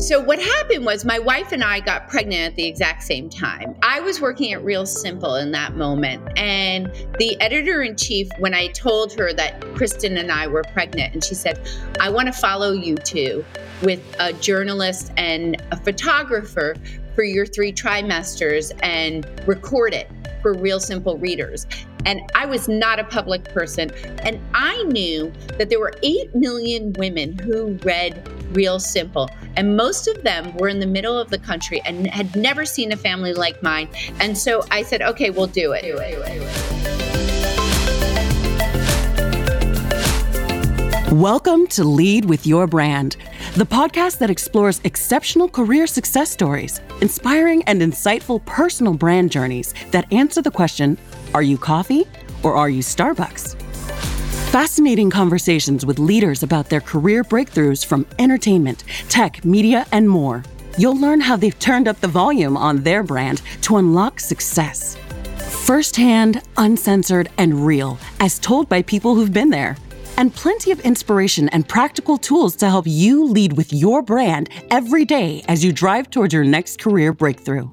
So, what happened was my wife and I got pregnant at the exact same time. I was working at Real Simple in that moment. And the editor in chief, when I told her that Kristen and I were pregnant, and she said, I want to follow you two with a journalist and a photographer for your three trimesters and record it for Real Simple readers. And I was not a public person. And I knew that there were 8 million women who read Real Simple. And most of them were in the middle of the country and had never seen a family like mine. And so I said, okay, we'll do it. Do it. Do it. Do it. Welcome to Lead with Your Brand, the podcast that explores exceptional career success stories, inspiring and insightful personal brand journeys that answer the question are you coffee or are you Starbucks? Fascinating conversations with leaders about their career breakthroughs from entertainment, tech, media, and more. You'll learn how they've turned up the volume on their brand to unlock success. Firsthand, uncensored, and real, as told by people who've been there. And plenty of inspiration and practical tools to help you lead with your brand every day as you drive towards your next career breakthrough.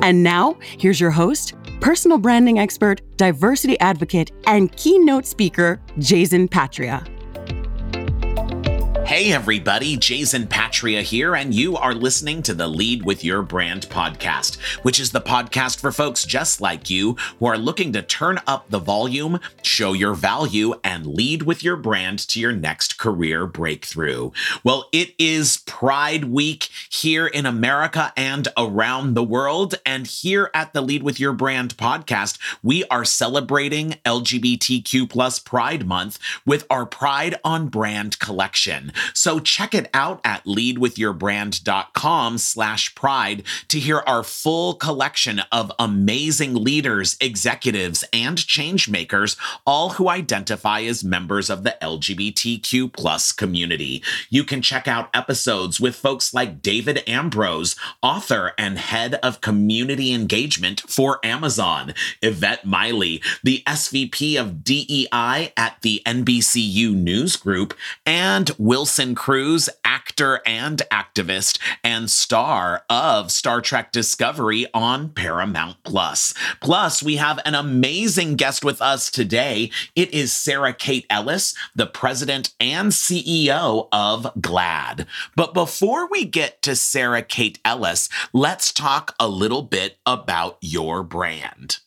And now, here's your host, personal branding expert, diversity advocate, and keynote speaker, Jayzen Patria. Hey everybody, Jayzen Patria here, and you are listening to the Lead with Your Brand podcast, which is the podcast for folks just like you who are looking to turn up the volume, show your value, and lead with your brand to your next career breakthrough. Well, it is Pride Week here in America and around the world, and here at the Lead with Your Brand podcast, we are celebrating LGBTQ plus Pride Month with our Pride on Brand collection. So check it out at leadwithyourbrand.com slash pride to hear our full collection of amazing leaders, executives, and change makers, all who identify as members of the LGBTQ plus community. You can check out episodes with folks like David Ambrose, author and head of community engagement for Amazon, Yvette Miley, the SVP of DEI at the NBCU News Group, and Will Wilson Cruz, actor and activist, and star of Star Trek Discovery on Paramount Plus. Plus, we have an amazing guest with us today. It is Sarah Kate Ellis, the president and CEO of GLAAD. But before we get to Sarah Kate Ellis, let's talk a little bit about your brand.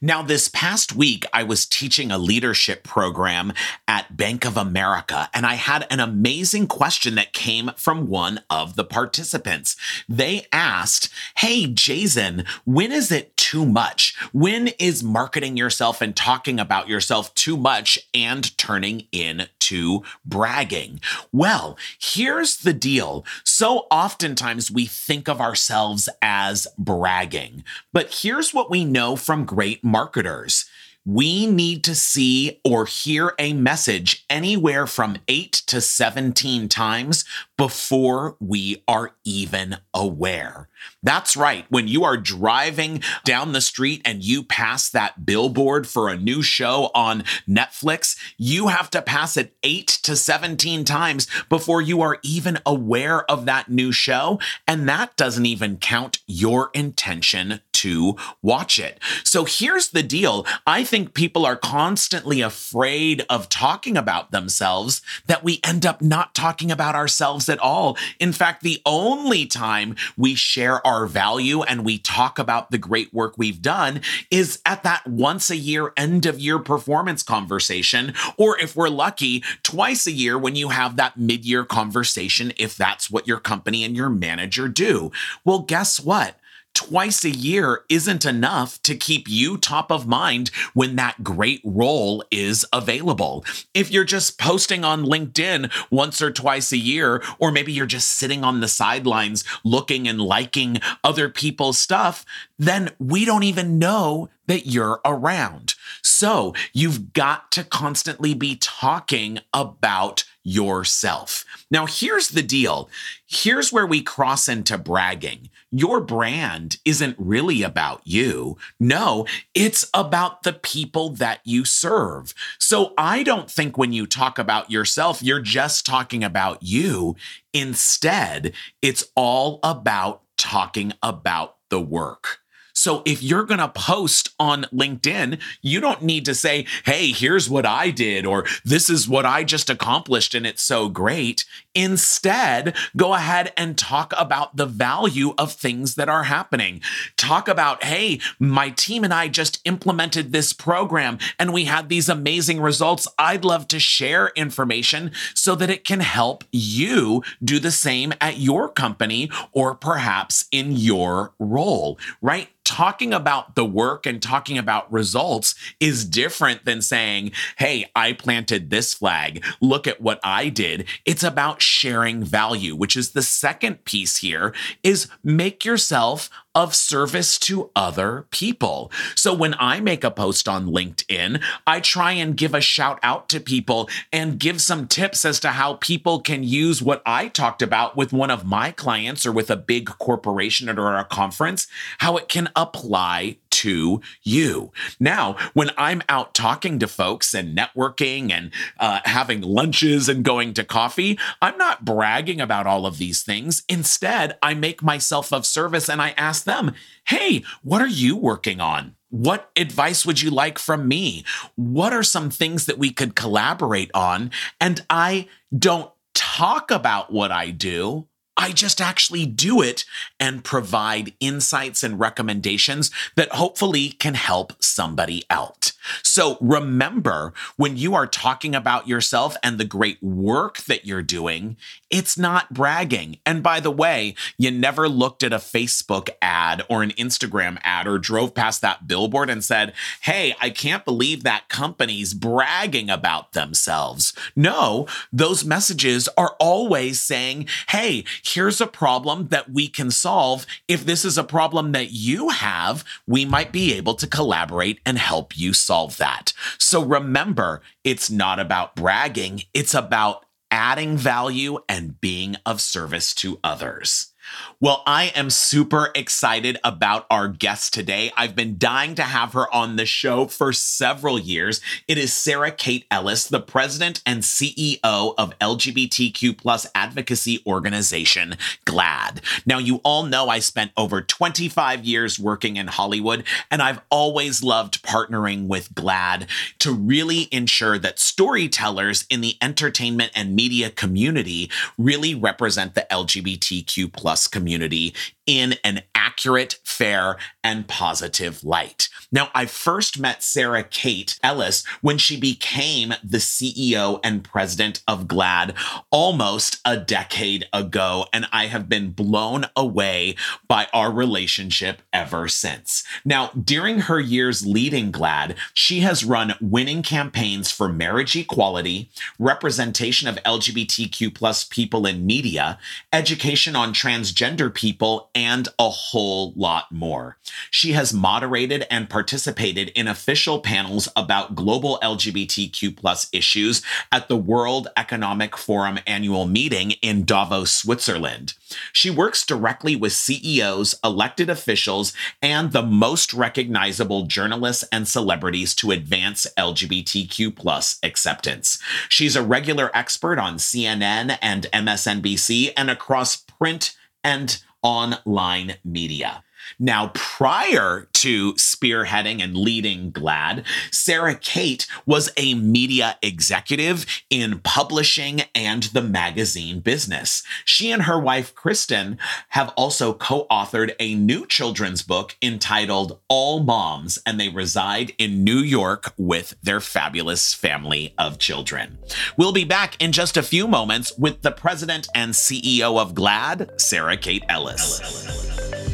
Now, this past week, I was teaching a leadership program at Bank of America, and I had an amazing question that came from one of the participants. They asked, Hey, Jayzen, when is it too much? When is marketing yourself and talking about yourself too much and turning into bragging? Well, here's the deal. So oftentimes we think of ourselves as bragging, but here's what we know from great marketers. We need to see or hear a message anywhere from 8 to 17 times before we are even aware. That's right. When you are driving down the street and you pass that billboard for a new show on Netflix, you have to pass it 8 to 17 times before you are even aware of that new show. And that doesn't even count your intention to watch it. So here's the deal I think people are constantly afraid of talking about themselves that we end up not talking about ourselves at all. In fact, the only time we share our value and we talk about the great work we've done is at that once a year end of year performance conversation, or if we're lucky, twice a year when you have that mid year conversation, if that's what your company and your manager do. Well, guess what? Twice a year isn't enough to keep you top of mind when that great role is available. If you're just posting on LinkedIn once or twice a year, or maybe you're just sitting on the sidelines looking and liking other people's stuff, then we don't even know that you're around. So you've got to constantly be talking about yourself. Now, here's the deal. Here's where we cross into bragging. Your brand isn't really about you. No, it's about the people that you serve. So I don't think when you talk about yourself, you're just talking about you. Instead, it's all about talking about the work. So if you're going to post on LinkedIn, you don't need to say, hey, here's what I did, or this is what I just accomplished and it's so great. Instead, go ahead and talk about the value of things that are happening. Talk about, hey, my team and I just implemented this program and we had these amazing results. I'd love to share information so that it can help you do the same at your company or perhaps in your role, right? Talking about the work and talking about results is different than saying, Hey, I planted this flag. Look at what I did. It's about sharing value, which is the second piece here is make yourself of service to other people. So when I make a post on LinkedIn, I try and give a shout out to people and give some tips as to how people can use what I talked about with one of my clients or with a big corporation or a conference, how it can apply to you. Now, when I'm out talking to folks and networking and uh, having lunches and going to coffee, I'm not bragging about all of these things. Instead, I make myself of service and I ask them, hey, what are you working on? What advice would you like from me? What are some things that we could collaborate on? And I don't talk about what I do. I just actually do it and provide insights and recommendations that hopefully can help somebody out. So remember, when you are talking about yourself and the great work that you're doing, it's not bragging. And by the way, you never looked at a Facebook ad or an Instagram ad or drove past that billboard and said, Hey, I can't believe that company's bragging about themselves. No, those messages are always saying, Hey, here's a problem that we can solve. If this is a problem that you have, we might be able to collaborate and help you solve that. So remember, it's not about bragging, it's about adding value and being of service to others. Well, I am super excited about our guest today. I've been dying to have her on the show for several years. It is Sarah Kate Ellis, the president and CEO of LGBTQ plus advocacy organization GLAAD. Now, you all know I spent over 25 years working in Hollywood, and I've always loved partnering with GLAAD to really ensure that storytellers in the entertainment and media community really represent the LGBTQ plus community in an accurate, fair, and positive light. Now, I first met Sarah Kate Ellis when she became the CEO and president of GLAAD almost a decade ago, and I have been blown away by our relationship ever since. Now, during her years leading GLAAD, she has run winning campaigns for marriage equality, representation of LGBTQ plus people in media, education on transgender people, and a whole lot more. She has moderated and participated in official panels about global LGBTQ plus issues at the World Economic Forum annual meeting in Davos, Switzerland. She works directly with CEOs, elected officials, and the most recognizable journalists and celebrities to advance LGBTQ plus acceptance. She's a regular expert on CNN and MSNBC and across print and online media. Now, prior to spearheading and leading GLAAD, Sarah Kate was a media executive in publishing and the magazine business. She and her wife, Kristen, have also co authored a new children's book entitled All Moms, and they reside in New York with their fabulous family of children. We'll be back in just a few moments with the president and CEO of GLAAD, Sarah Kate Ellis. Ellis.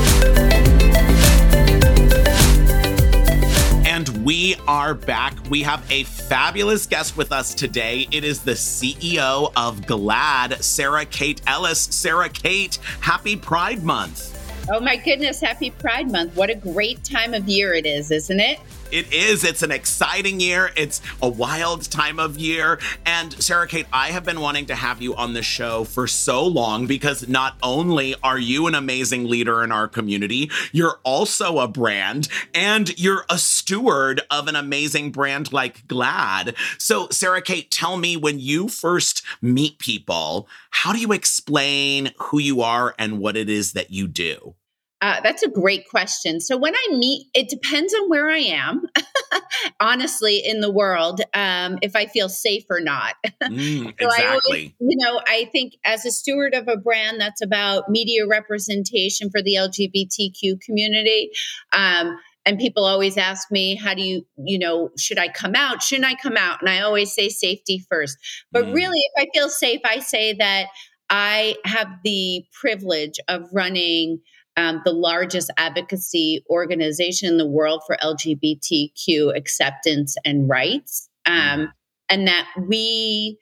we are back. We have a fabulous guest with us today. It is the CEO of GLAAD, Sarah Kate Ellis. Sarah Kate, happy Pride Month. Oh my goodness, happy Pride Month. What a great time of year it is, isn't it? It is. It's an exciting year. It's a wild time of year. And Sarah Kate, I have been wanting to have you on the show for so long because not only are you an amazing leader in our community, you're also a brand and you're a steward of an amazing brand like GLAAD. So, Sarah Kate, tell me when you first meet people, how do you explain who you are and what it is that you do? Uh, that's a great question. So when I meet, it depends on where I am, honestly, in the world, um, if I feel safe or not. Mm, so exactly. Always, you know, I think as a steward of a brand that's about media representation for the LGBTQ community, um, and people always ask me, how do you, you know, should I come out? Shouldn't I come out? And I always say safety first. But mm. really, if I feel safe, I say that I have the privilege of running um, the largest advocacy organization in the world for LGBTQ acceptance and rights. Mm-hmm. Um, and that we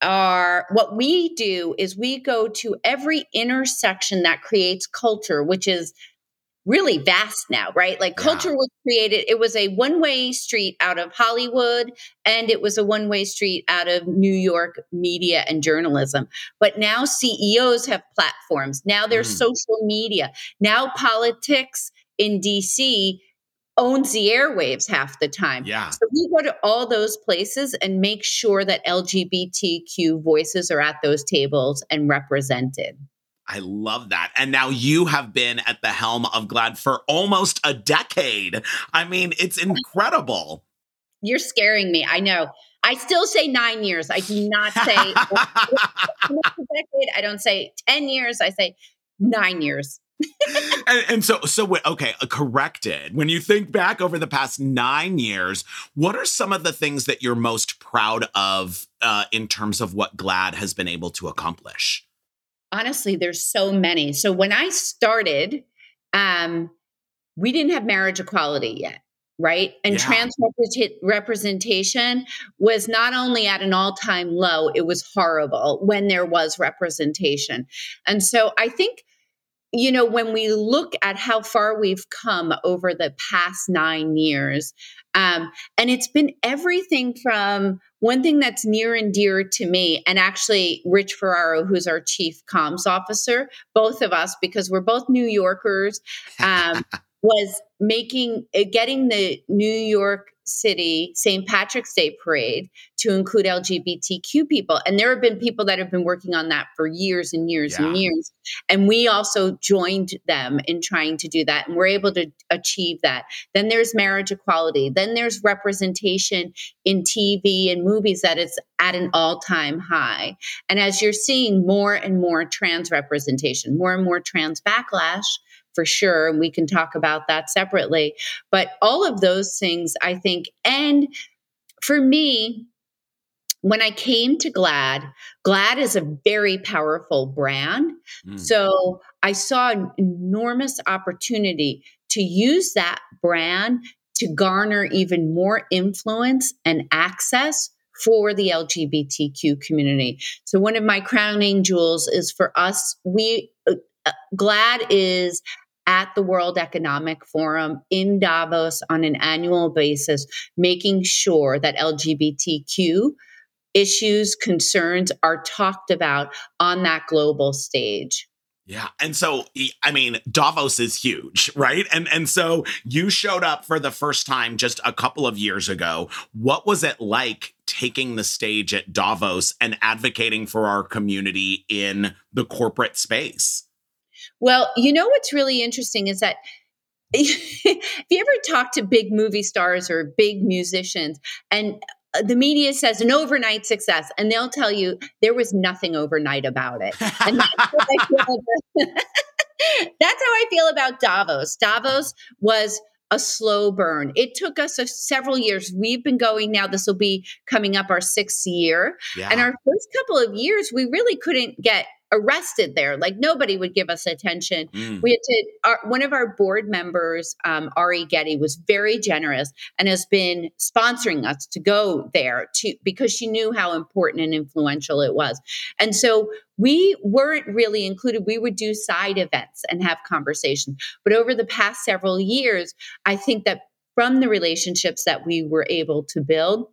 are, what we do is we go to every intersection that creates culture, which is really vast now, right? Like yeah. culture was created, it was a one way street out of Hollywood and it was a one way street out of New York media and journalism. But now CEOs have platforms. Now there's mm. social media. Now politics in DC owns the airwaves half the time. Yeah. So we go to all those places and make sure that LGBTQ voices are at those tables and represented. I love that. And now you have been at the helm of GLAAD for almost a decade. I mean, it's incredible. You're scaring me. I know. I still say nine years. I do not say a decade. I don't say 10 years. I say nine years. and, and, so, so okay, uh, corrected. When you think back over the past nine years, what are some of the things that you're most proud of uh, in terms of what GLAAD has been able to accomplish? Honestly, there's so many. So when I started, um, we didn't have marriage equality yet, right? And yeah. trans representation was not only at an all time low, it was horrible when there was representation. And so I think you know, when we look at how far we've come over the past nine years, um, and it's been everything from one thing that's near and dear to me, and actually Rich Ferraro, who's our chief comms officer, both of us, because we're both New Yorkers, um, was making, uh, getting the New York City St. Patrick's Day parade to include LGBTQ people. And there have been people that have been working on that for years and years yeah. and years. And we also joined them in trying to do that. And we're able to achieve that. Then there's marriage equality. Then there's representation in TV and movies that is at an all time high. And as you're seeing more and more trans representation, more and more trans backlash, for sure. And we can talk about that separately. But all of those things, I think, and for me, when I came to GLAAD, GLAAD is a very powerful brand. Mm. So I saw an enormous opportunity to use that brand to garner even more influence and access for the LGBTQ community. So one of my crowning jewels is for us, we uh, uh GLAAD is at the World Economic Forum in Davos on an annual basis, making sure that LGBTQ issues, concerns are talked about on that global stage. Yeah. And so I mean Davos is huge, right? And and so you showed up for the first time just a couple of years ago. What was it like taking the stage at Davos and advocating for our community in the corporate space? Well, you know what's really interesting is that if you ever talk to big movie stars or big musicians and uh, the media says an overnight success, and they'll tell you there was nothing overnight about it. And that's, how that's how I feel about Davos. Davos was a slow burn. It took us a, several years. We've been going now, this will be coming up our sixth year. Yeah. And our first couple of years, we really couldn't get arrested there. Like nobody would give us attention. Mm. We had to, our, one of our board members, um, Ari Getty, was very generous and has been sponsoring us to go there to because she knew how important and influential it was. And so we weren't really included. We would do side events and have conversations. But over the past several years, I think that from the relationships that we were able to build,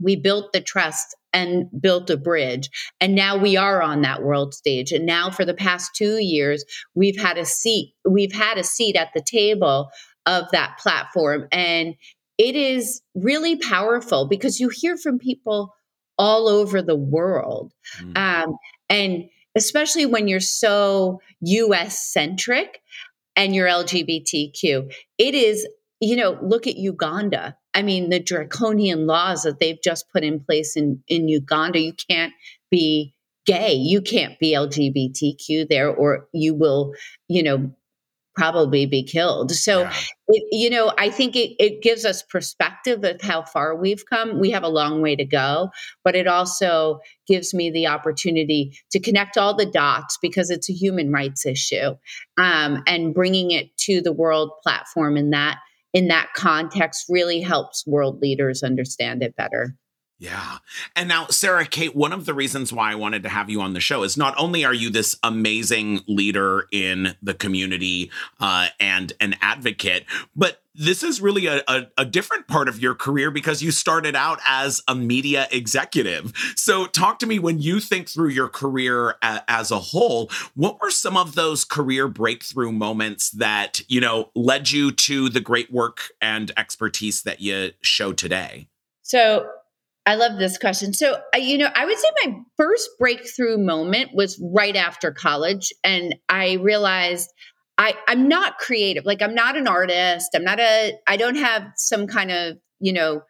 we built the trust and built a bridge. And now we are on that world stage. And now for the past two years, we've had a seat, we've had a seat at the table of that platform. And it is really powerful because you hear from people all over the world. Mm. Um, and especially when you're so US centric and you're LGBTQ, it is, you know, look at Uganda I mean, the draconian laws that they've just put in place in, in Uganda, you can't be gay, you can't be LGBTQ there, or you will, you know, probably be killed. So, yeah. it, you know, I think it, it gives us perspective of how far we've come. We have a long way to go, but it also gives me the opportunity to connect all the dots because it's a human rights issue um, and bringing it to the world platform in that in that context really helps world leaders understand it better. Yeah. And now, Sarah Kate, one of the reasons why I wanted to have you on the show is not only are you this amazing leader in the community uh, and an advocate, but this is really a, a, a, different part of your career because you started out as a media executive. So, talk to me when you think through your career a, as a whole, what were some of those career breakthrough moments that, you know, led you to the great work and expertise that you show today? So, I love this question. So, you know, I would say my first breakthrough moment was right after college. And I realized I, I'm not creative. Like I'm not an artist. I'm not a, I don't have some kind of, you know,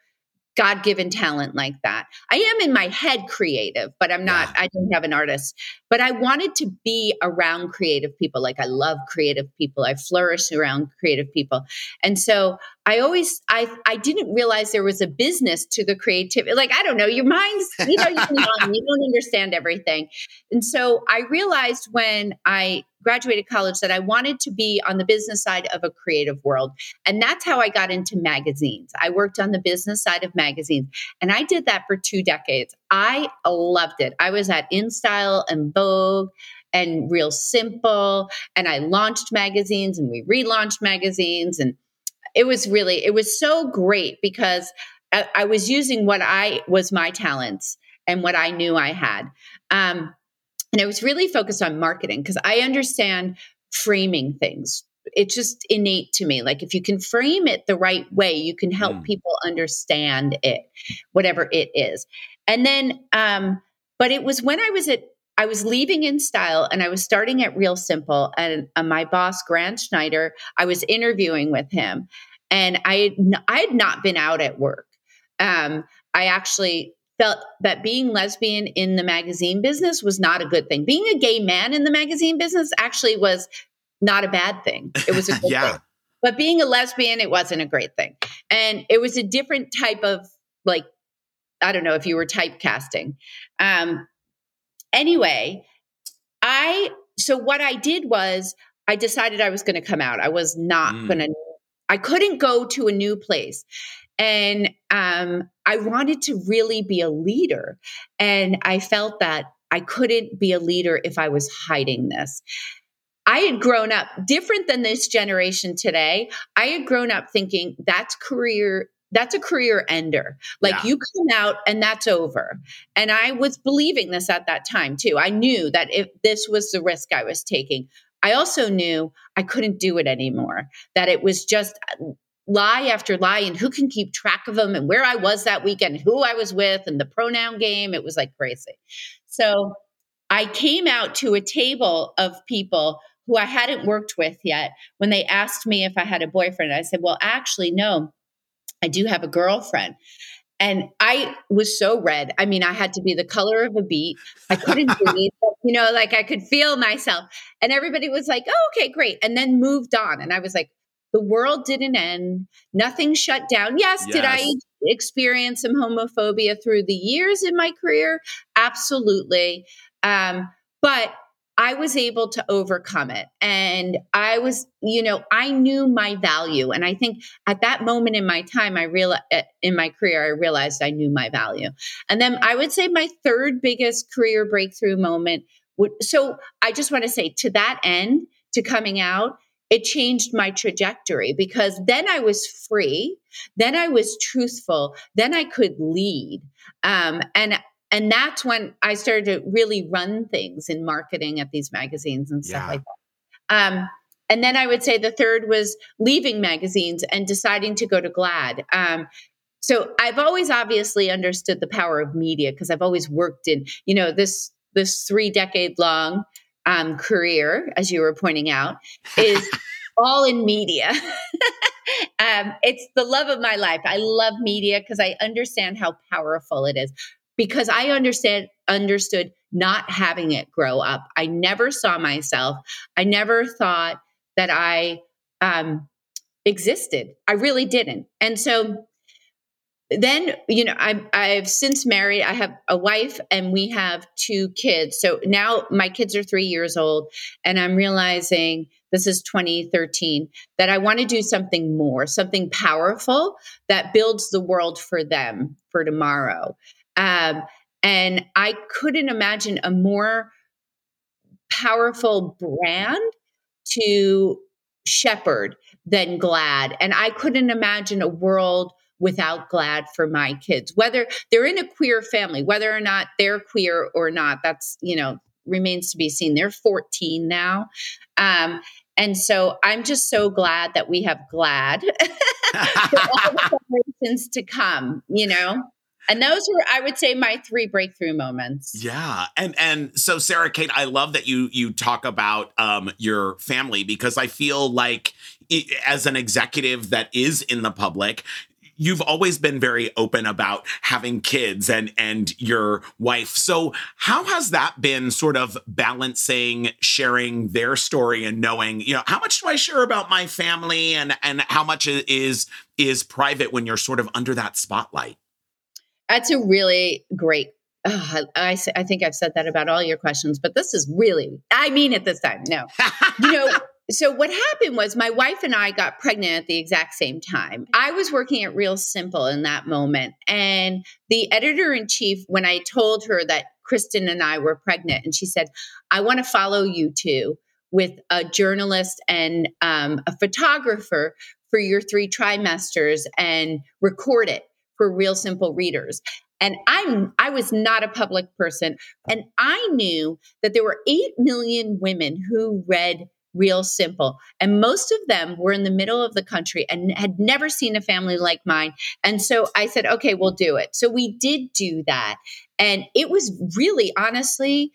God given talent like that. I am in my head creative, but I'm not. I don't have an artist. But I wanted to be around creative people. Like I love creative people. I flourish around creative people. And so I always, I, I didn't realize there was a business to the creativity. Like, I don't know, your mind's, you know, young, you don't understand everything. And so I realized when I graduated college that I wanted to be on the business side of a creative world. And that's how I got into magazines. I worked on the business side of magazines and I did that for two decades. I loved it. I was at InStyle and Vogue and Real Simple and I launched magazines and we relaunched magazines and it was really it was so great because I, I was using what I was my talents and what I knew I had. Um, and I was really focused on marketing because I understand framing things. It's just innate to me. Like if you can frame it the right way, you can help mm. people understand it, whatever it is. And then, um, but it was when I was at I was leaving InStyle and I was starting at Real Simple. And uh, my boss, Grant Schneider, I was interviewing with him, and I had, n- I had not been out at work. Um, I actually felt that being lesbian in the magazine business was not a good thing. Being a gay man in the magazine business actually was not a bad thing. It was a good yeah. thing. But being a lesbian, it wasn't a great thing. And it was a different type of like, I don't know if you were typecasting. Um, anyway, I, so what I did was I decided I was going to come out. I was not mm. going to, I couldn't go to a new place. And um, I wanted to really be a leader. And I felt that I couldn't be a leader if I was hiding this. I had grown up different than this generation today. I had grown up thinking that's career that's a career ender. Like yeah. you come out and that's over. And I was believing this at that time too. I knew that if this was the risk I was taking, I also knew I couldn't do it anymore. That it was just uh, lie after lie and who can keep track of them and where I was that weekend, who I was with and the pronoun game. It was like crazy. So I came out to a table of people who I hadn't worked with yet. When they asked me if I had a boyfriend, I said, Well, actually, no, I do have a girlfriend. and I was so red. I mean, I had to be the color of a beet. I couldn't breathe. You know, like I could feel myself. And everybody was like, oh, okay, great. And then moved on. And I was like, the world didn't end. Nothing shut down. Yes, yes. did I experience some homophobia through the years in my career? Absolutely. Um, but I was able to overcome it. And I was, you know, I knew my value. And I think at that moment in my time, I realized eh, in my career, I realized I knew my value. And then I would say my third biggest career breakthrough moment would, so I just want to say to that end, to coming out, it changed my trajectory because then I was free, then I was truthful, then I could lead. Um, and and that's when I started to really run things in marketing at these magazines and stuff yeah. like that. Um, and then I would say the third was leaving magazines and deciding to go to GLAAD. Um, so I've always obviously understood the power of media because I've always worked in, you know, this this three decade long um, career, as you were pointing out, is all in media. um, it's the love of my life. I love media because I understand how powerful it is because I understand understood not having it grow up. I never saw myself. I never thought that I um, existed. I really didn't. And so then you know I, i've since married i have a wife and we have two kids so now my kids are three years old and i'm realizing this is 2013 that i want to do something more something powerful that builds the world for them for tomorrow um, and I couldn't imagine a more powerful brand to shepherd than GLAAD. And I couldn't imagine a world without GLAAD for my kids, whether they're in a queer family, whether or not they're queer or not, that's, you know, remains to be seen. They're 14 now. Um, and so I'm just so glad that we have GLAAD for all the generations to come, you know? And those were, I would say, my three breakthrough moments. Yeah, and and so Sarah Kate, I love that you you talk about um, your family because I feel like as an executive that is in the public, you've always been very open about having kids and and your wife. So how has that been sort of balancing sharing their story and knowing, you know, how much do I share about my family and and how much is is private when you're sort of under that spotlight? That's a really great. Oh, I, I think I've said that about all your questions, but this is really, I mean it this time. No. you know, so what happened was my wife and I got pregnant at the exact same time. I was working at Real Simple in that moment. And the editor in chief, when I told her that Kristen and I were pregnant, and she said, I want to follow you two with a journalist and um, a photographer for your three trimesters and record it for real simple readers. And I'm I was not a public person and I knew that there were 8 million women who read Real Simple and most of them were in the middle of the country and had never seen a family like mine. And so I said, "Okay, we'll do it." So we did do that. And it was really honestly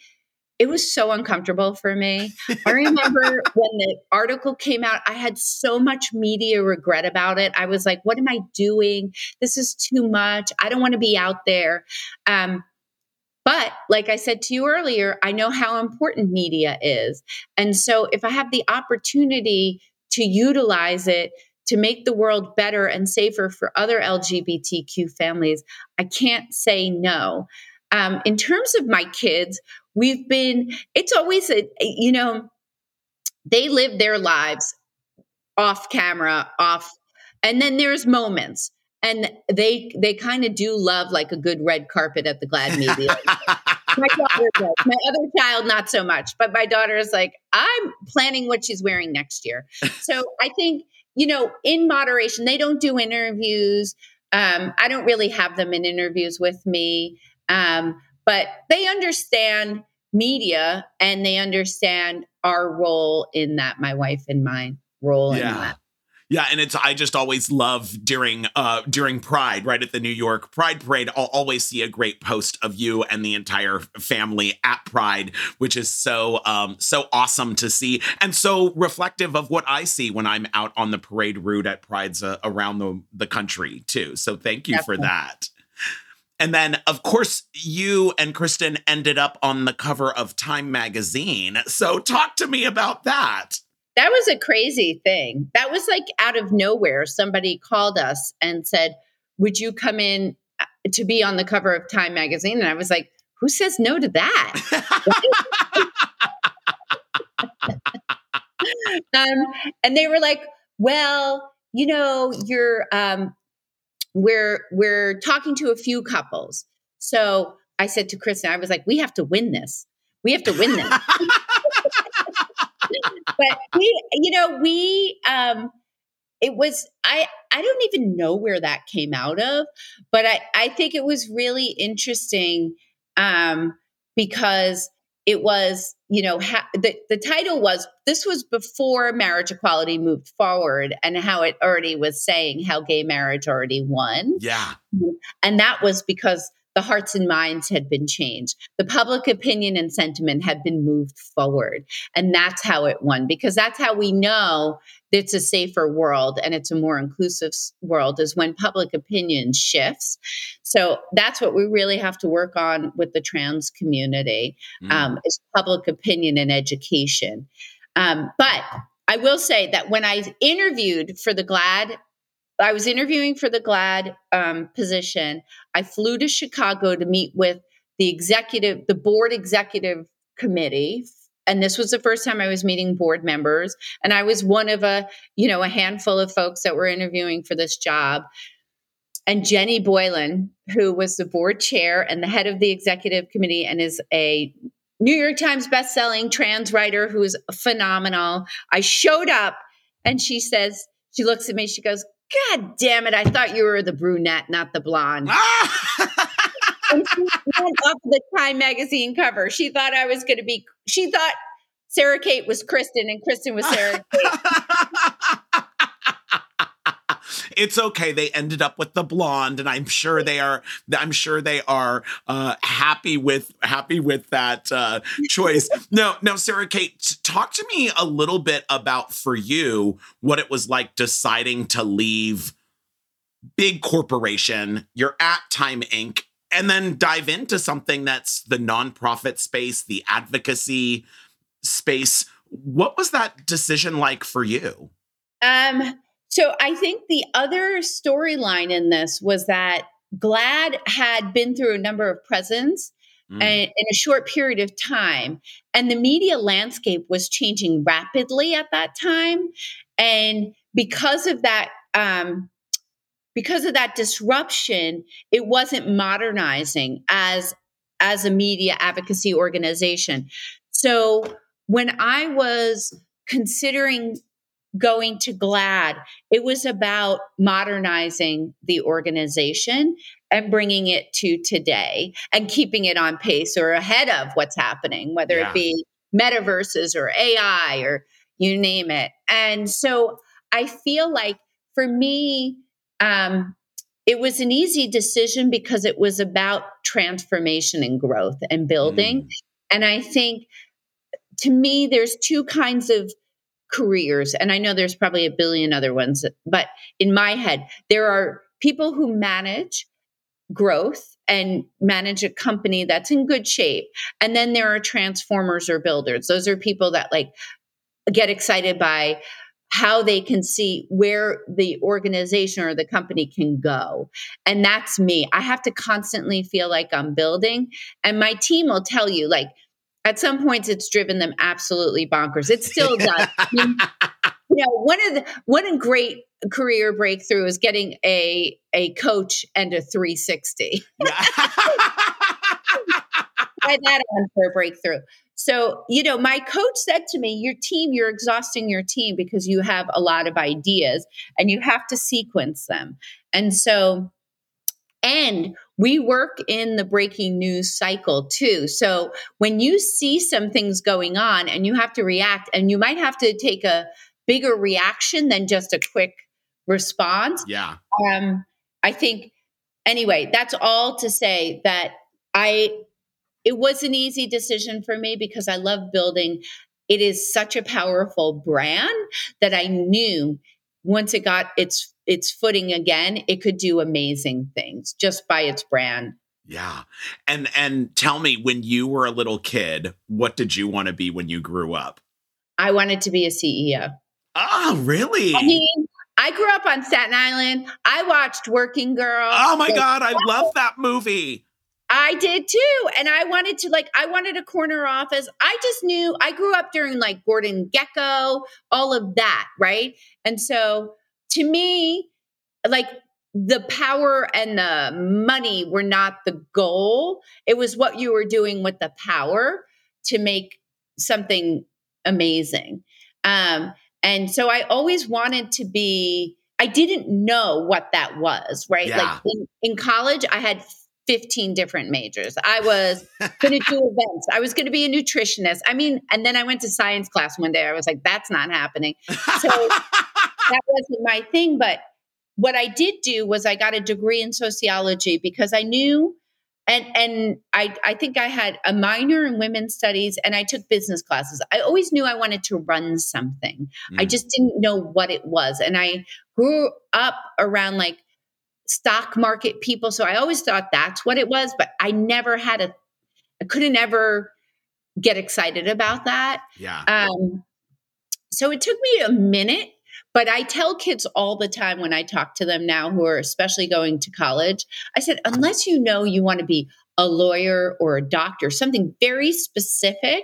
it was so uncomfortable for me. I remember when the article came out, I had so much media regret about it. I was like, what am I doing? This is too much. I don't want to be out there. Um, but like I said to you earlier, I know how important media is. And so if I have the opportunity to utilize it to make the world better and safer for other LGBTQ families, I can't say no. Um, in terms of my kids, we've been, it's always, a, you know, they live their lives off camera, off, and then there's moments. And they they kind of do love like a good red carpet at the GLAAD media. my daughter does. My other child, not so much. But my daughter is like, I'm planning what she's wearing next year. So I think, you know, in moderation, they don't do interviews. Um, I don't really have them in interviews with me. Um, but they understand media and they understand our role in that, my wife and my role yeah. in that. Yeah, and it's I just always love during uh during Pride, right at the New York Pride Parade, I'll always see a great post of you and the entire family at Pride, which is so um so awesome to see and so reflective of what I see when I'm out on the parade route at Prides uh, around the the country too. So thank you Definitely. for that. And then, of course, you and Kristen ended up on the cover of Time magazine. So, talk to me about that. That was a crazy thing. That was like out of nowhere. Somebody called us and said, Would you come in uh, to be on the cover of Time magazine? And I was like, Who says no to that? um, and they were like, Well, you know, you're um, we're we're talking to a few couples. So I said to Kristen, I was like, we have to win this. We have to win this. but we, you know, we um it was I I don't even know where that came out of, but I I think it was really interesting um because it was you know ha- the, the title was this was before marriage equality moved forward and how it already was saying how gay marriage already won. Yeah. And that was because the hearts and minds had been changed. The public opinion and sentiment had been moved forward. And that's how it won, because that's how we know it's a safer world and it's a more inclusive world is when public opinion shifts. So that's what we really have to work on with the trans community mm. um, is public opinion and education. Um, but I will say that when I interviewed for the GLAAD I was interviewing for the GLAAD um, position. I flew to Chicago to meet with the executive, the board executive committee. And this was the first time I was meeting board members. And I was one of a, you know, a handful of folks that were interviewing for this job. And Jenny Boylan, who was the board chair and the head of the executive committee and is a New York Times bestselling trans writer who is phenomenal. I showed up and she says, she looks at me, she goes, God damn it. I thought you were the brunette, not the blonde. and she went off the Time magazine cover. She thought I was going to be, she thought Sarah Kate was Kristen and Kristen was Sarah Kate. It's okay. They ended up with the blonde, and I'm sure they are. I'm sure they are uh, happy with happy with that uh, choice. no, no, Sarah Kate, talk to me a little bit about for you what it was like deciding to leave big corporation. You're at Time Inc. And then dive into something that's the nonprofit space, the advocacy space. What was that decision like for you? Um, so I think the other storyline in this was that GLAAD had been through a number of presidents mm. in a short period of time. And the media landscape was changing rapidly at that time. And because of that, um, because of that disruption, it wasn't modernizing as as a media advocacy organization. So when I was considering going to GLAAD. it was about modernizing the organization and bringing it to today and keeping it on pace or ahead of what's happening, whether yeah. it be metaverses or AI or you name it. And so I feel like for me, um, it was an easy decision because it was about transformation and growth and building. Mm. And I think to me, there's two kinds of careers and i know there's probably a billion other ones but in my head there are people who manage growth and manage a company that's in good shape and then there are transformers or builders those are people that like get excited by how they can see where the organization or the company can go. And that's me. I have to constantly feel like I'm building. And my team will tell you, like, at some points it's driven them absolutely bonkers. It still does. you know, one of the one great career breakthrough is getting a a coach and a 360. Try that on for a breakthrough. So, you know, my coach said to me, Your team, you're exhausting your team because you have a lot of ideas and you have to sequence them. And so, and we work in the breaking news cycle too. So when you see some things going on and you have to react, and you might have to take a bigger reaction than just a quick response. Yeah. Um, I think, anyway, that's all to say that I, it was an easy decision for me because I love building. It is such a powerful brand that I knew once it got its its footing again, it could do amazing things just by its brand. Yeah. And and tell me when you were a little kid, what did you want to be when you grew up? I wanted to be a CEO. Oh, really? I mean, I grew up on Staten Island. I watched Working Girl. Oh my god, I love that movie. I did too. And I wanted to like I wanted a corner office. I just knew I grew up during like Gordon Gekko, all of that, right? And so to me, like the power and the money were not the goal. It was what you were doing with the power to make something amazing. Um, and so I always wanted to be, I didn't know what that was, right? Yeah. Like in, in college, I had 15 different majors. I was going to do events. I was going to be a nutritionist. I mean, and then I went to science class one day. I was like, that's not happening. So that wasn't my thing. But what I did do was I got a degree in sociology because I knew and and I I think I had a minor in women's studies and I took business classes. I always knew I wanted to run something. Mm. I just didn't know what it was. And I grew up around like stock market people, so I always thought that's what it was, but I never had a I couldn't ever get excited about that. Yeah. Um so it took me a minute but I tell kids all the time when I talk to them now who are especially going to college, I said, unless you know you want to be a lawyer or a doctor, something very specific,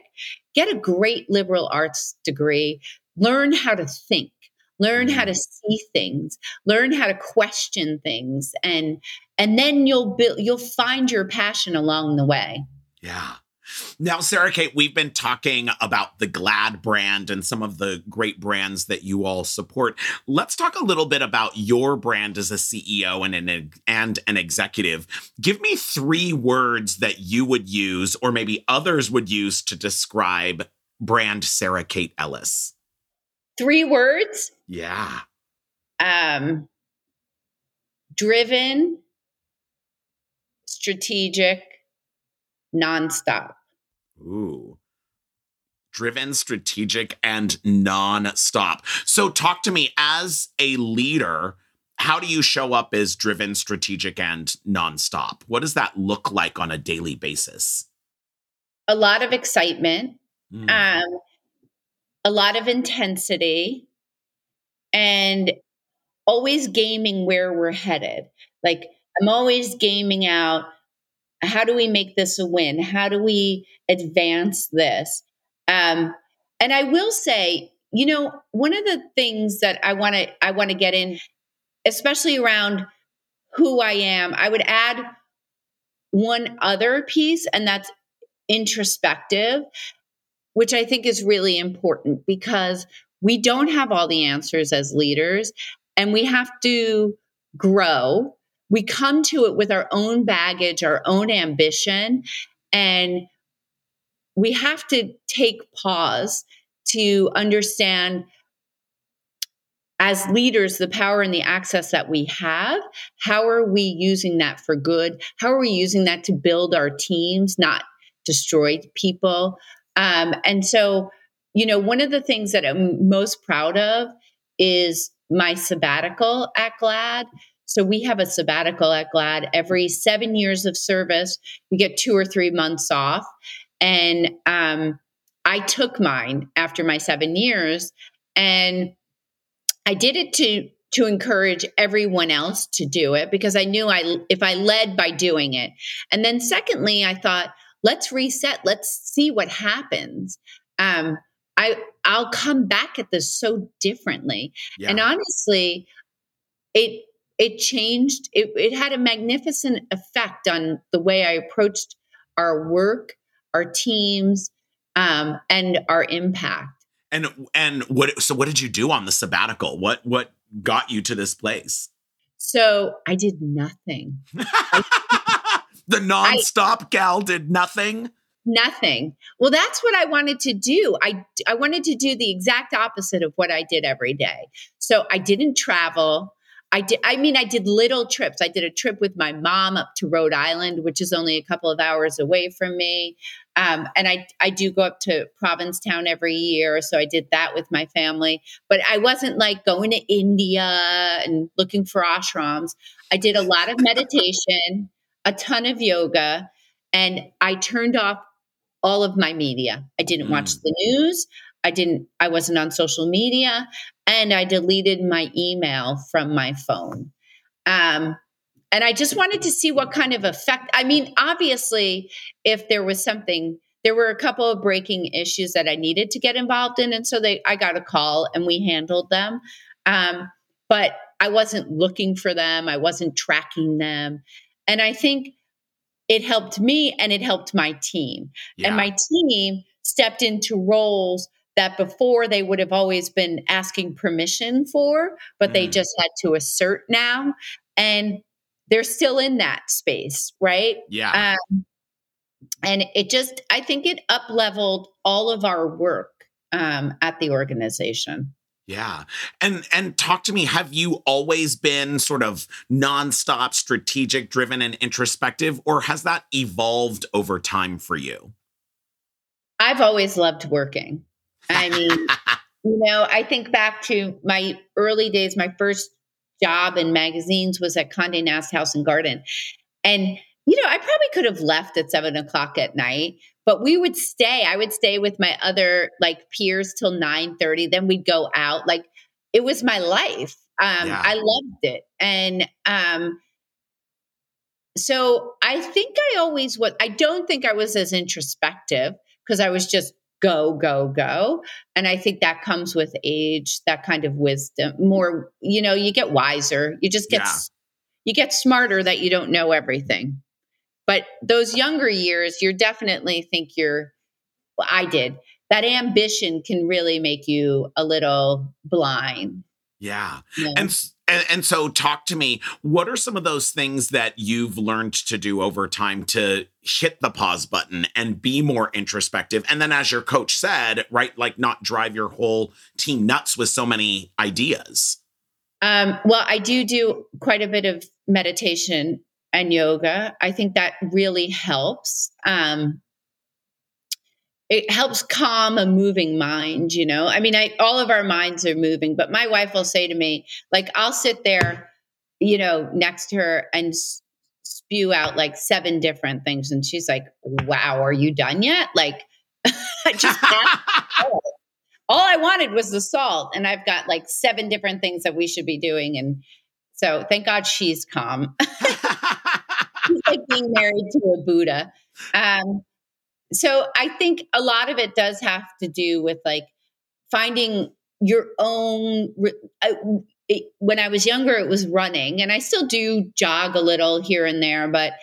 get a great liberal arts degree, learn how to think, learn how to mm-hmm. see things, learn how to question things and and then you'll build you'll find your passion along the way. Yeah. Now, Sarah Kate, we've been talking about the GLAAD brand and some of the great brands that you all support. Let's talk a little bit about your brand as a CEO and an and an executive. Give me three words that you would use, or maybe others would use, to describe brand Sarah Kate Ellis. Three words. Yeah. Um, driven, strategic, nonstop. Ooh. Driven, strategic, and nonstop. So, talk to me as a leader. How do you show up as driven, strategic, and nonstop? What does that look like on a daily basis? A lot of excitement, mm. um, a lot of intensity, and always gaming where we're headed. Like, I'm always gaming out how do we make this a win? How do we advance this? Um, and I will say, you know, one of the things that I want to I want to get in, especially around who I am, I would add one other piece, and that's introspective, which I think is really important because we don't have all the answers as leaders, and we have to grow. We come to it with our own baggage, our own ambition, and we have to take pause to understand as leaders the power and the access that we have. How are we using that for good? How are we using that to build our teams not destroy people um, and so you know one of the things that i'm most proud of is my sabbatical at GLAAD. so we have a sabbatical at GLAAD. every seven years of service. You get two or three months off. And um, I took mine after my seven years. And I did it to to encourage everyone else to do it because I knew I if I led by doing it. And then secondly, I thought, let's reset, let's see what happens. Um, I I'll come back at this so differently. Yeah. And honestly, it it changed it, it had a magnificent effect on the way i approached our work our teams um, and our impact and and what so what did you do on the sabbatical what what got you to this place so i did nothing the nonstop I, gal did nothing nothing well that's what i wanted to do i i wanted to do the exact opposite of what i did every day so i didn't travel I did. I mean, I did little trips. I did a trip with my mom up to Rhode Island, which is only a couple of hours away from me. Um, and I, I do go up to Provincetown every year, so I did that with my family. But I wasn't like going to India and looking for ashrams. I did a lot of meditation. a ton of yoga and I turned off all of my media. I didn't mm. watch the news. I didn't, I wasn't on social media and I deleted my email from my phone. Um, and I just wanted to see what kind of effect. I mean, obviously, if there was something, there were a couple of breaking issues that I needed to get involved in, and so they, I got a call and we handled them. Um, but I wasn't looking for them. I wasn't tracking them, and I think it helped me and it helped my team. Yeah. And my team stepped into roles that before they would have always been asking permission for, but mm. they just had to assert now. And they're still in that space, right? Yeah. Um, and it just, I think it up leveled all of our work um, at the organization. Yeah. And and talk to me, have you always been sort of nonstop strategic driven and introspective or has that evolved over time for you? I've always loved working. I mean, you know, I think back to my early days, my first job in magazines was at Conde Nast House and Garden. And, you know, I probably could have left at seven o'clock at night, but we would stay. I would stay with my other like peers till 9 30. Then we'd go out. Like it was my life. Um, yeah. I loved it. And um, so I think I always was, I don't think I was as introspective because I was just go, go, go. And I think that comes with age, that kind of wisdom. More, you know, you get wiser. You just get yeah. you get smarter that you don't know everything. But those younger years, you're definitely think you're well, I did. That ambition can really make you a little blind. Yeah. yeah. And and, and so, talk to me. What are some of those things that you've learned to do over time to hit the pause button and be more introspective? And then, as your coach said, right, like not drive your whole team nuts with so many ideas. Um, well, I do do quite a bit of meditation and yoga. I think that really helps. Um, it helps calm a moving mind, you know. I mean, I all of our minds are moving, but my wife will say to me, like, I'll sit there, you know, next to her and spew out like seven different things, and she's like, "Wow, are you done yet?" Like, just all I wanted was the salt, and I've got like seven different things that we should be doing, and so thank God she's calm. like being married to a Buddha. Um, so I think a lot of it does have to do with like finding your own. I, it, when I was younger, it was running, and I still do jog a little here and there, but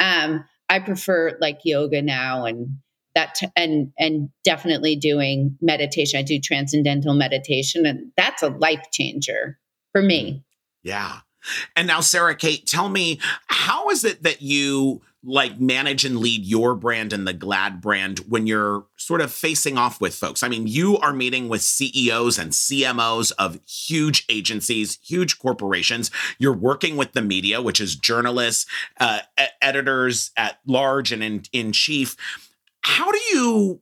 um, I prefer like yoga now and that t- and and definitely doing meditation. I do transcendental meditation, and that's a life changer for me. Yeah. And now, Sarah Kate, tell me, how is it that you like manage and lead your brand and the GLAAD brand when you're sort of facing off with folks? I mean, you are meeting with CEOs and CMOs of huge agencies, huge corporations. You're working with the media, which is journalists, uh, editors at large and in, in chief. How do you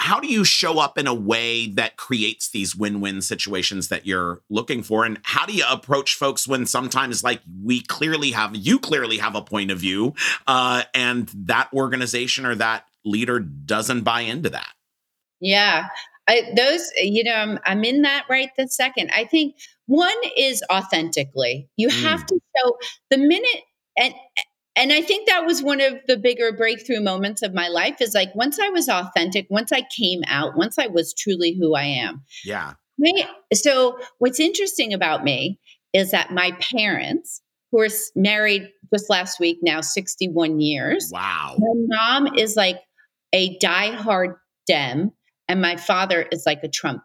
how do you show up in a way that creates these win-win situations that you're looking for? And how do you approach folks when sometimes like we clearly have you clearly have a point of view uh, and that organization or that leader doesn't buy into that? Yeah. I, those you know I'm, I'm in that right this second. I think one is authentically. You mm. have to show the minute and and I think that was one of the bigger breakthrough moments of my life is like once I was authentic, once I came out, once I was truly who I am. Yeah. So what's interesting about me is that my parents, who are married just last week now, 61 years. Wow. My mom is like a diehard Dem, and my father is like a Trump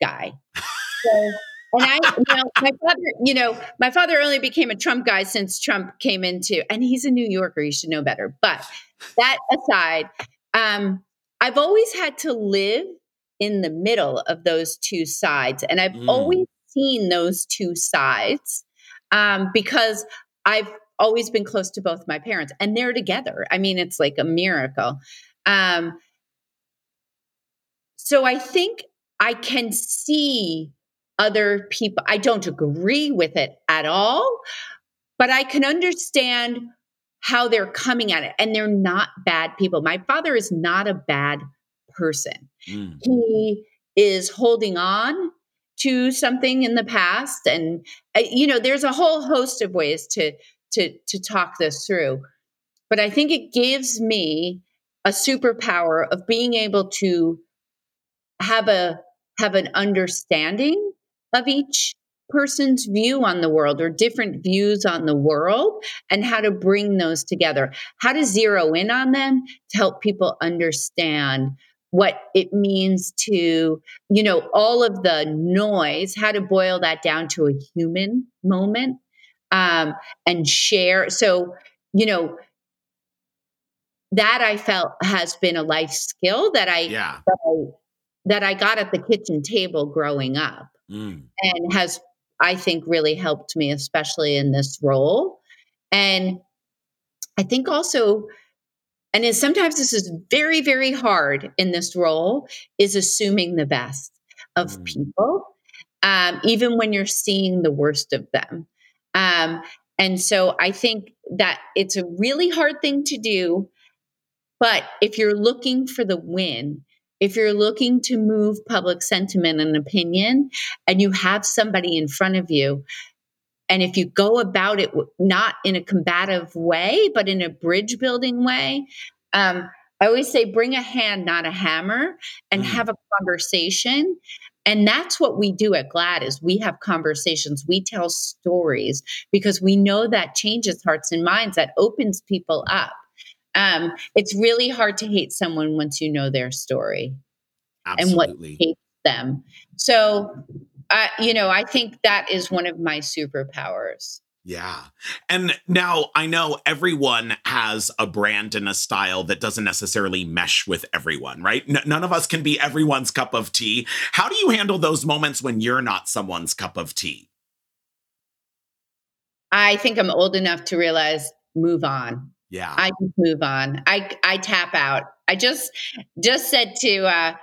guy. So and I, you know, my father, you know, my father only became a Trump guy since Trump came into, and he's a New Yorker. You should know better. But that aside, um, I've always had to live in the middle of those two sides, and I've mm. always seen those two sides um, because I've always been close to both my parents, and they're together. I mean, it's like a miracle. Um, so I think I can see other people. I don't agree with it at all, but I can understand how they're coming at it. And they're not bad people. My father is not a bad person. Mm. He is holding on to something in the past and uh, you know there's a whole host of ways to to to talk this through but i think it gives me a superpower of being able to have a have an understanding of each person's view on the world or different views on the world and how to bring those together how to zero in on them to help people understand what it means to, you know, all of the noise, how to boil that down to a human moment um, and share. So, you know, that I felt has been a life skill that I, yeah. that I, that I got at the kitchen table growing up mm. and has, I think, really helped me, especially in this role. And I think also, and is sometimes this is very very hard in this role is assuming the best of mm. people um, even when you're seeing the worst of them um, and so i think that it's a really hard thing to do but if you're looking for the win if you're looking to move public sentiment and opinion and you have somebody in front of you and if you go about it not in a combative way, but in a bridge building way, um, I always say bring a hand, not a hammer, and mm. have a conversation. And that's what we do at GLAAD is we have conversations, we tell stories because we know that changes hearts and minds, that opens people up. Um, it's really hard to hate someone once you know their story Absolutely. and what hates them. So uh, you know, I think that is one of my superpowers. Yeah. And now I know everyone has a brand and a style that doesn't necessarily mesh with everyone, right? N- none of us can be everyone's cup of tea. How do you handle those moments when you're not someone's cup of tea? I think I'm old enough to realize move on. Yeah. I just move on. I I tap out. I just just said to uh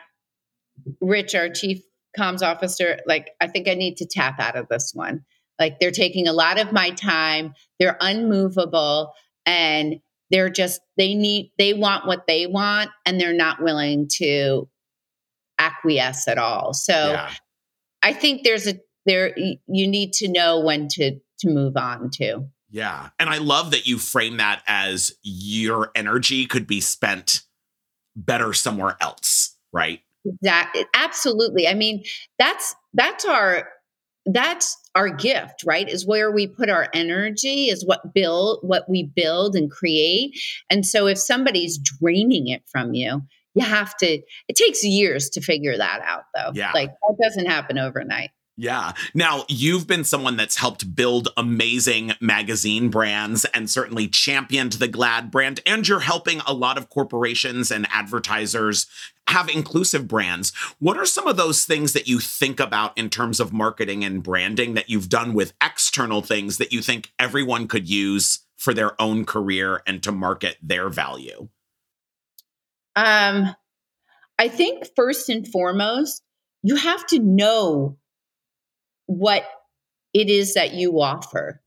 Rich, our chief comms officer, like, I think I need to tap out of this one. Like, they're taking a lot of my time, they're unmovable, and they're just, they need, they want what they want, and they're not willing to acquiesce at all. So yeah. I think there's a, there, you need to know when to, to move on to. Yeah. And I love that you frame that as your energy could be spent better somewhere else, right? Exactly. Absolutely. I mean, that's that's our that's our gift, right? Is where we put our energy, is what build what we build and create. And so if somebody's draining it from you, you have to it takes years to figure that out though. Yeah. Like that doesn't happen overnight. Yeah. Now, you've been someone that's helped build amazing magazine brands and certainly championed the GLAAD brand, and you're helping a lot of corporations and advertisers have inclusive brands. What are some of those things that you think about in terms of marketing and branding that you've done with external things that you think everyone could use for their own career and to market their value? Um, I think first and foremost, you have to know what it is that you offer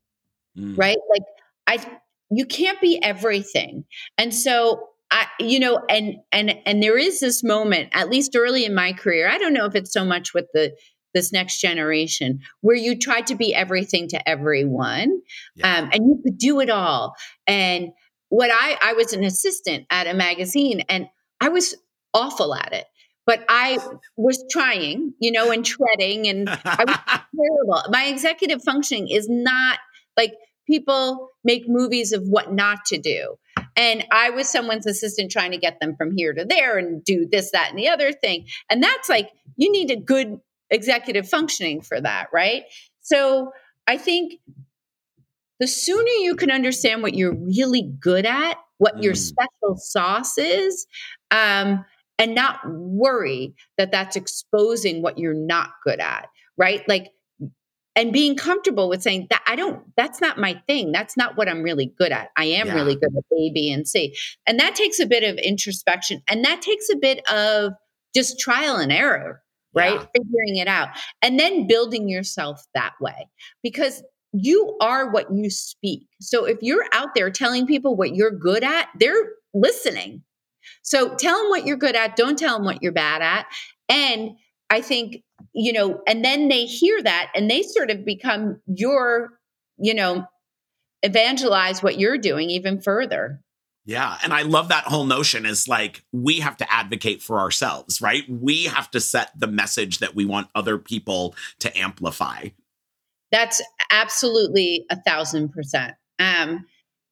mm. right like i you can't be everything and so I, you know, and and and there is this moment, at least early in my career. I don't know if it's so much with the this next generation where you try to be everything to everyone, yeah. um, and you could do it all. And what I I was an assistant at a magazine, and I was awful at it but I was trying, you know, and treading, and I was terrible. My executive functioning is not like people make movies of what not to do. And I was someone's assistant trying to get them from here to there and do this, that, and the other thing. And that's like, you need a good executive functioning for that, right? So I think the sooner you can understand what you're really good at, what mm. your special sauce is, um, and not worry that that's exposing what you're not good at, right? Like, and being comfortable with saying that I don't, that's not my thing. That's not what I'm really good at. I am yeah. really good at A, B, and C. And that takes a bit of introspection and that takes a bit of just trial and error, right? Yeah. Figuring it out and then building yourself that way. Because you are what you speak. So if you're out there telling people what you're good at, they're listening. So tell them what you're good at, don't tell them what you're bad at. And I think, you know, and then they hear that and they sort of become your, you know, evangelize what you're doing even further. Yeah. And I love that whole notion is like we have to advocate for ourselves, right? We have to set the message that we want other people to amplify. That's absolutely a thousand percent. Um,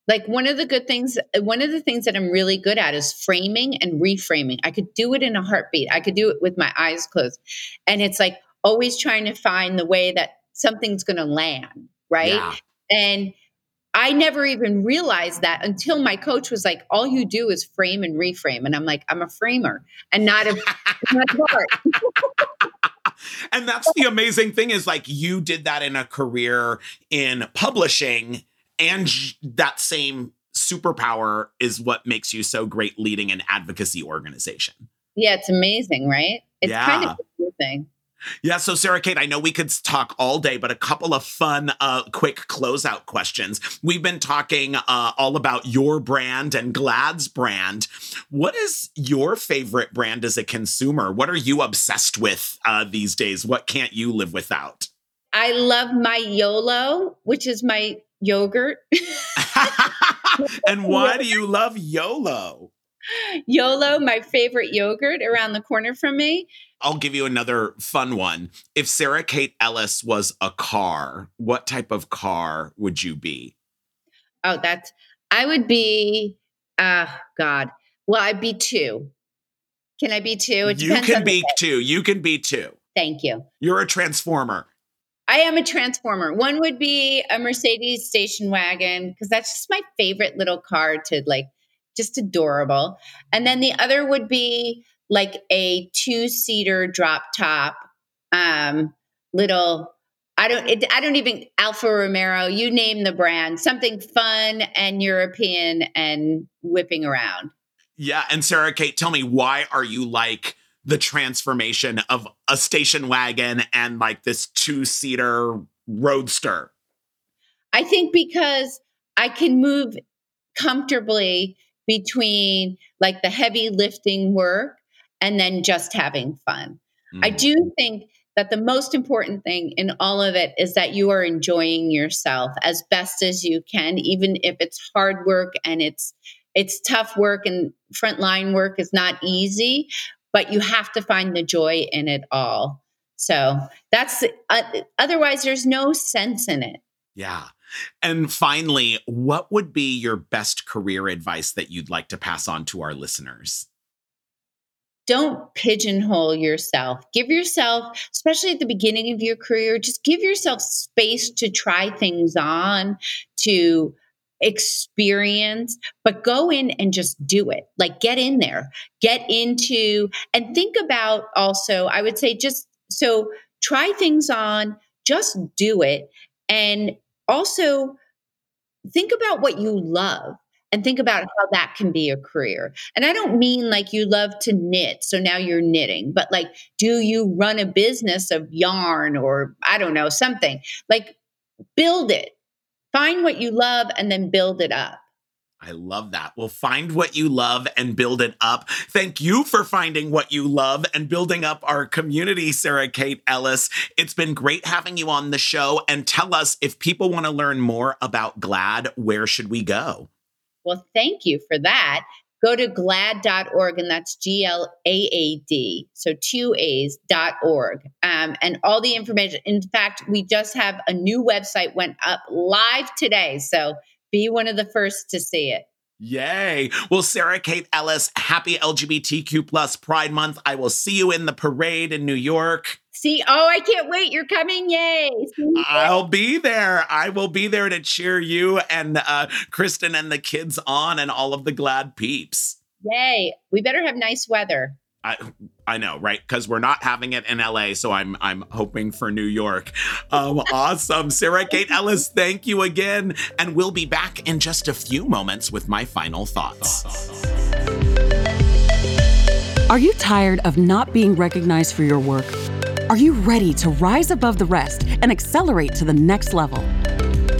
like one of the good things, one of the things that I'm really good at is framing and reframing. I could do it in a heartbeat. I could do it with my eyes closed. And it's like always trying to find the way that something's going to land, right? Yeah. And I never even realized that until my coach was like, all you do is frame and reframe. And I'm like, I'm a framer and not a, not a and that's the amazing thing is like you did that in a career in publishing and that same superpower is what makes you so great leading an advocacy organization. Yeah, it's amazing, right? It's yeah. kind of a cool thing. Yeah, so Sarah Kate, I know we could talk all day, but a couple of fun, uh, quick closeout questions. We've been talking uh, all about your brand and GLAAD's brand. What is your favorite brand as a consumer? What are you obsessed with uh, these days? What can't you live without? I love my YOLO, which is my yogurt. and why do you love YOLO? YOLO, my favorite yogurt around the corner from me. I'll give you another fun one. If Sarah Kate Ellis was a car, what type of car would you be? Oh, that's I would be uh God. Well, I'd be two. Can I be two? It you can be two. You can be two. Thank you. You're a transformer. I am a transformer. One would be a Mercedes station wagon because that's just my favorite little car to like just adorable. And then the other would be like a two seater drop top, um, little. I don't. It, I don't even Alfa Romero, You name the brand. Something fun and European and whipping around. Yeah, and Sarah Kate, tell me why are you like the transformation of a station wagon and like this two seater roadster? I think because I can move comfortably between like the heavy lifting work and then just having fun. Mm-hmm. I do think that the most important thing in all of it is that you are enjoying yourself as best as you can even if it's hard work and it's it's tough work and frontline work is not easy but you have to find the joy in it all so that's uh, otherwise there's no sense in it yeah and finally, what would be your best career advice that you'd like to pass on to our listeners? Don't pigeonhole yourself. Give yourself, especially at the beginning of your career, just give yourself space to try things on, to experience, but go in and just do it. Like get in there, get into, and think about also, I would say, just so try things on, just do it. And also think about what you love and think about how that can be a career. And I don't mean like you love to knit, so now you're knitting, but like, do you run a business of yarn or I don't know, something? Like, build it, find what you love, and then build it up. I love that. Well, find what you love and build it up. Thank you for finding what you love and building up our community, Sarah Kate Ellis. It's been great having you on the show. And tell us if people want to learn more about GLAAD, where should we go? Well, thank you for that. Go to glaad.org, and that's G L A A D, so two A's dot org. Um, and all the information. In fact, we just have a new website went up live today. So be one of the first to see it. Yay. Well, Sarah Kate Ellis, happy LGBTQ plus Pride Month. I will see you in the parade in New York. See, oh, I can't wait. You're coming. Yay. I'll be there. I will be there to cheer you and uh, Kristen and the kids on and all of the GLAAD peeps. Yay. We better have nice weather. I I know, right? Because we're not having it in LA, so I'm I'm hoping for New York. Um, awesome, Sarah Kate Ellis. Thank you again, and we'll be back in just a few moments with my final thoughts. Are you tired of not being recognized for your work? Are you ready to rise above the rest and accelerate to the next level?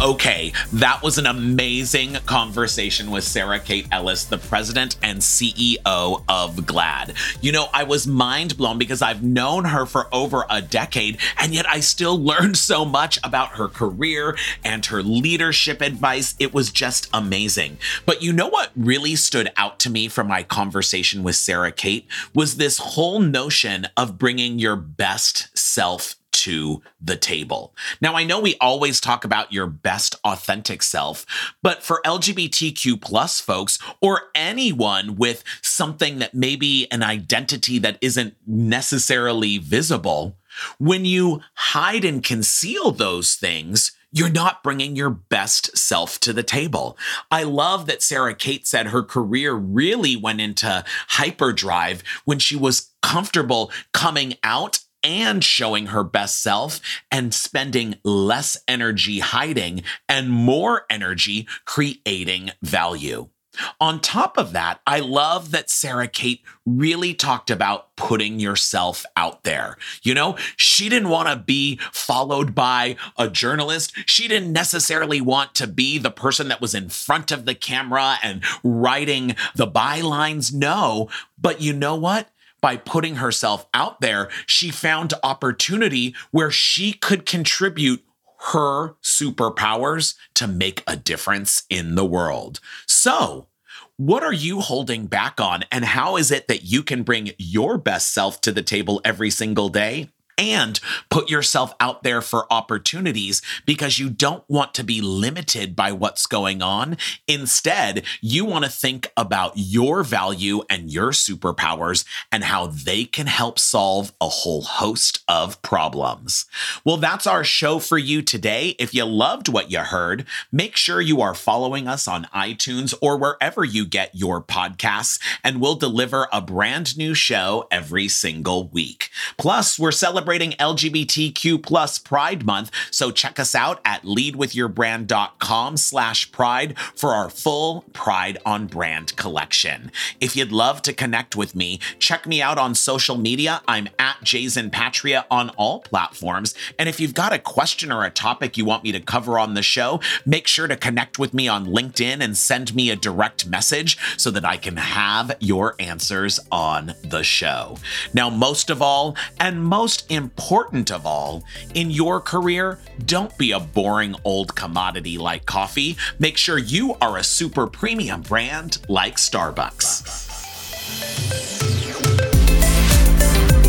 Okay, that was an amazing conversation with Sarah Kate Ellis, the president and CEO of GLAAD. You know, I was mind blown because I've known her for over a decade, and yet I still learned so much about her career and her leadership advice. It was just amazing. But you know what really stood out to me from my conversation with Sarah Kate was this whole notion of bringing your best self to the table. Now, I know we always talk about your best authentic self, but for LGBTQ plus folks or anyone with something that maybe an identity that isn't necessarily visible, when you hide and conceal those things, you're not bringing your best self to the table. I love that Sarah Kate said her career really went into hyperdrive when she was comfortable coming out and showing her best self and spending less energy hiding and more energy creating value. On top of that, I love that Sarah Kate really talked about putting yourself out there. You know, she didn't want to be followed by a journalist. She didn't necessarily want to be the person that was in front of the camera and writing the bylines. No, but you know what? By putting herself out there, she found opportunity where she could contribute her superpowers to make a difference in the world. So, what are you holding back on, and how is it that you can bring your best self to the table every single day? And put yourself out there for opportunities because you don't want to be limited by what's going on. Instead, you want to think about your value and your superpowers and how they can help solve a whole host of problems. Well, that's our show for you today. If you loved what you heard, make sure you are following us on iTunes or wherever you get your podcasts, and we'll deliver a brand new show every single week. Plus, we're celebrating celebrating LGBTQ plus Pride Month, so check us out at leadwithyourbrand.com slash pride for our full Pride on Brand collection. If you'd love to connect with me, check me out on social media. I'm at Jayzen Patria on all platforms. And if you've got a question or a topic you want me to cover on the show, make sure to connect with me on LinkedIn and send me a direct message so that I can have your answers on the show. Now, most of all, and most important of all, in your career, don't be a boring old commodity like coffee. Make sure you are a super premium brand like Starbucks.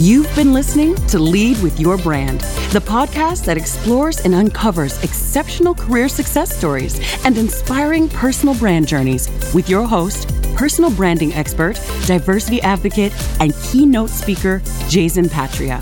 You've been listening to Lead with Your Brand, the podcast that explores and uncovers exceptional career success stories and inspiring personal brand journeys with your host, personal branding expert, diversity advocate, and keynote speaker, Jayzen Patria.